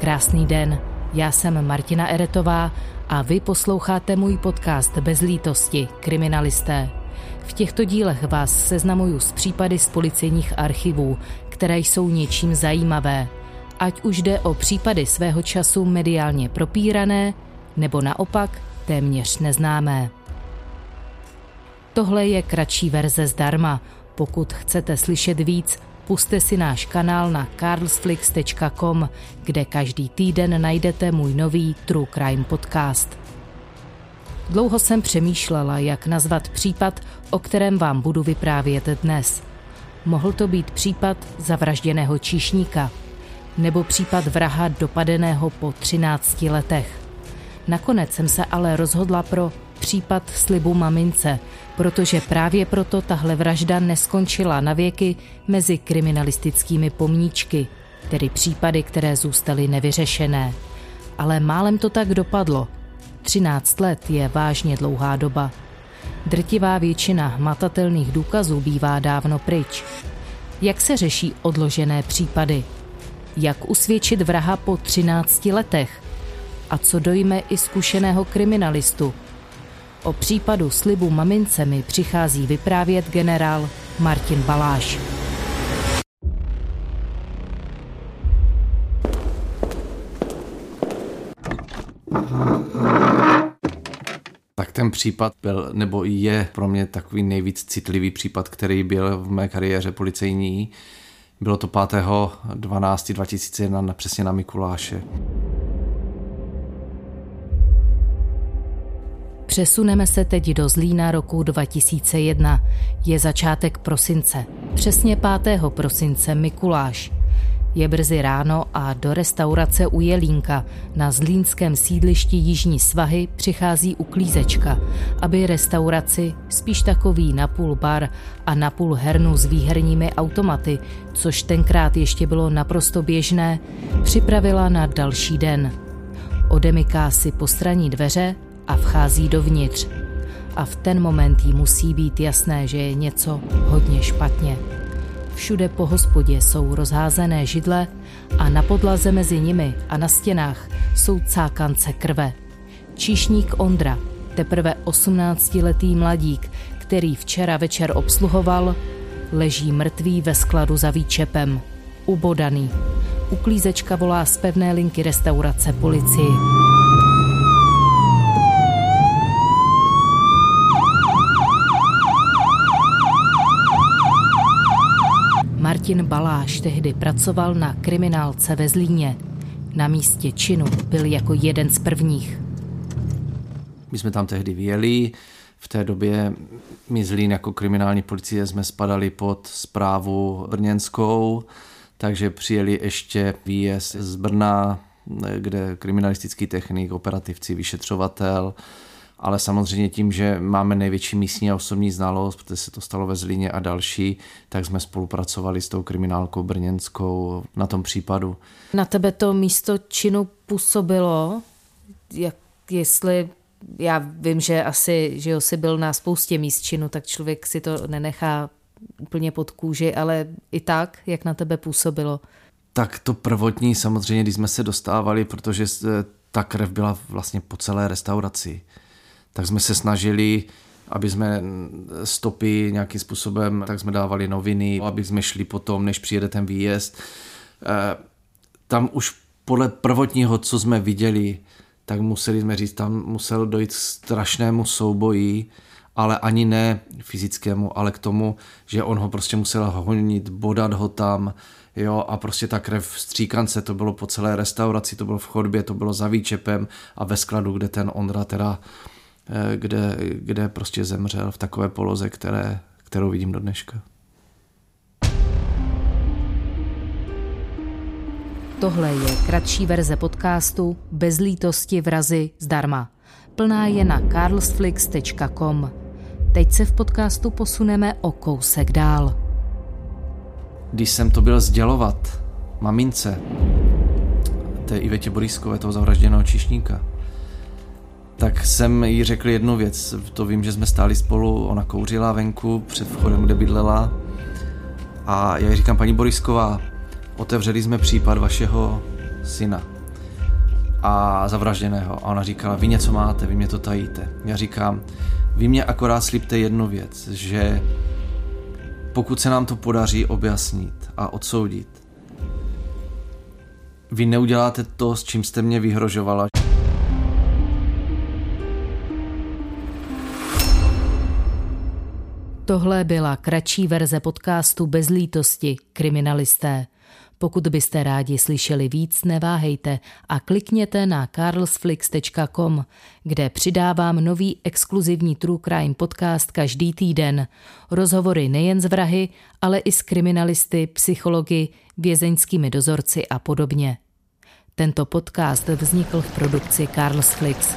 Krásný den, já jsem Martina Eretová a vy posloucháte můj podcast Bez lítosti, kriminalisté. V těchto dílech vás seznamuju s případy z policejních archivů, které jsou něčím zajímavé. Ať už jde o případy svého času mediálně propírané, nebo naopak téměř neznámé. Tohle je kratší verze zdarma. Pokud chcete slyšet víc, puste si náš kanál na carlsflix.com, kde každý týden najdete můj nový True Crime podcast. Dlouho jsem přemýšlela, jak nazvat případ, o kterém vám budu vyprávět dnes. Mohl to být případ zavražděného číšníka nebo případ vraha dopadeného po 13 letech. Nakonec jsem se ale rozhodla pro případ slibu mamince, protože právě proto tahle vražda neskončila na věky mezi kriminalistickými pomníčky, tedy případy, které zůstaly nevyřešené. Ale málem to tak dopadlo. 13 let je vážně dlouhá doba. Drtivá většina hmatatelných důkazů bývá dávno pryč. Jak se řeší odložené případy? Jak usvědčit vraha po 13 letech? A co dojme i zkušeného kriminalistu, O případu slibu mamince mi přichází vyprávět generál Martin Baláš. Tak ten případ byl, nebo je pro mě takový nejvíc citlivý případ, který byl v mé kariéře policejní. Bylo to 5.12.2001 přesně na Mikuláše. Přesuneme se teď do Zlína roku 2001. Je začátek prosince. Přesně 5. prosince Mikuláš. Je brzy ráno a do restaurace u Jelínka na zlínském sídlišti Jižní svahy přichází uklízečka, aby restauraci, spíš takový napůl bar a napůl hernu s výherními automaty, což tenkrát ještě bylo naprosto běžné, připravila na další den. Odemyká si postraní dveře a vchází dovnitř. A v ten moment jí musí být jasné, že je něco hodně špatně. Všude po hospodě jsou rozházené židle a na podlaze mezi nimi a na stěnách jsou cákance krve. Číšník Ondra, teprve 18-letý mladík, který včera večer obsluhoval, leží mrtvý ve skladu za výčepem, ubodaný. Uklízečka volá z pevné linky restaurace policii. Martin Baláš tehdy pracoval na kriminálce ve Zlíně. Na místě činu byl jako jeden z prvních. My jsme tam tehdy vyjeli, v té době my Zlín jako kriminální policie jsme spadali pod zprávu brněnskou, takže přijeli ještě výjezd z Brna, kde kriminalistický technik, operativci, vyšetřovatel, ale samozřejmě tím, že máme největší místní a osobní znalost, protože se to stalo ve Zlíně a další, tak jsme spolupracovali s tou kriminálkou brněnskou na tom případu. Na tebe to místo činu působilo, jak jestli já vím, že asi, že jsi byl na spoustě míst činu, tak člověk si to nenechá úplně pod kůži, ale i tak, jak na tebe působilo? Tak to prvotní samozřejmě, když jsme se dostávali, protože ta krev byla vlastně po celé restauraci tak jsme se snažili, aby jsme stopy nějakým způsobem, tak jsme dávali noviny, aby jsme šli potom, než přijede ten výjezd. Eh, tam už podle prvotního, co jsme viděli, tak museli jsme říct, tam musel dojít k strašnému souboji, ale ani ne fyzickému, ale k tomu, že on ho prostě musel honit, bodat ho tam, jo, a prostě ta krev v stříkance, to bylo po celé restauraci, to bylo v chodbě, to bylo za výčepem a ve skladu, kde ten Ondra teda Eh, kde, kde prostě zemřel v takové poloze, které, kterou vidím do dneška. Tohle je kratší verze podcastu Bez lítosti vrazy zdarma. Plná je na carlsflix.com. Teď se v podcastu posuneme o kousek dál. Když jsem to byl sdělovat mamince, té Ivetě Borískové, toho zavražděného čišníka, tak jsem jí řekl jednu věc. To vím, že jsme stáli spolu, ona kouřila venku před vchodem, kde bydlela. A já jí říkám, paní Borisková, otevřeli jsme případ vašeho syna. a zavražděného. A ona říkala, vy něco máte, vy mě to tajíte. Já říkám, vy mě akorát slíbte jednu věc, že pokud se nám to podaří objasnit a odsoudit, vy neuděláte to, s čím jste mě vyhrožovala. Tohle byla kratší verze podcastu Bez lítosti kriminalisté. Pokud byste rádi slyšeli víc, neváhejte a klikněte na carlsflix.com, kde přidávám nový exkluzivní True Crime podcast každý týden. Rozhovory nejen z vrahy, ale i s kriminalisty, psychologi, vězeňskými dozorci a podobně. Tento podcast vznikl v produkci Carlsflix.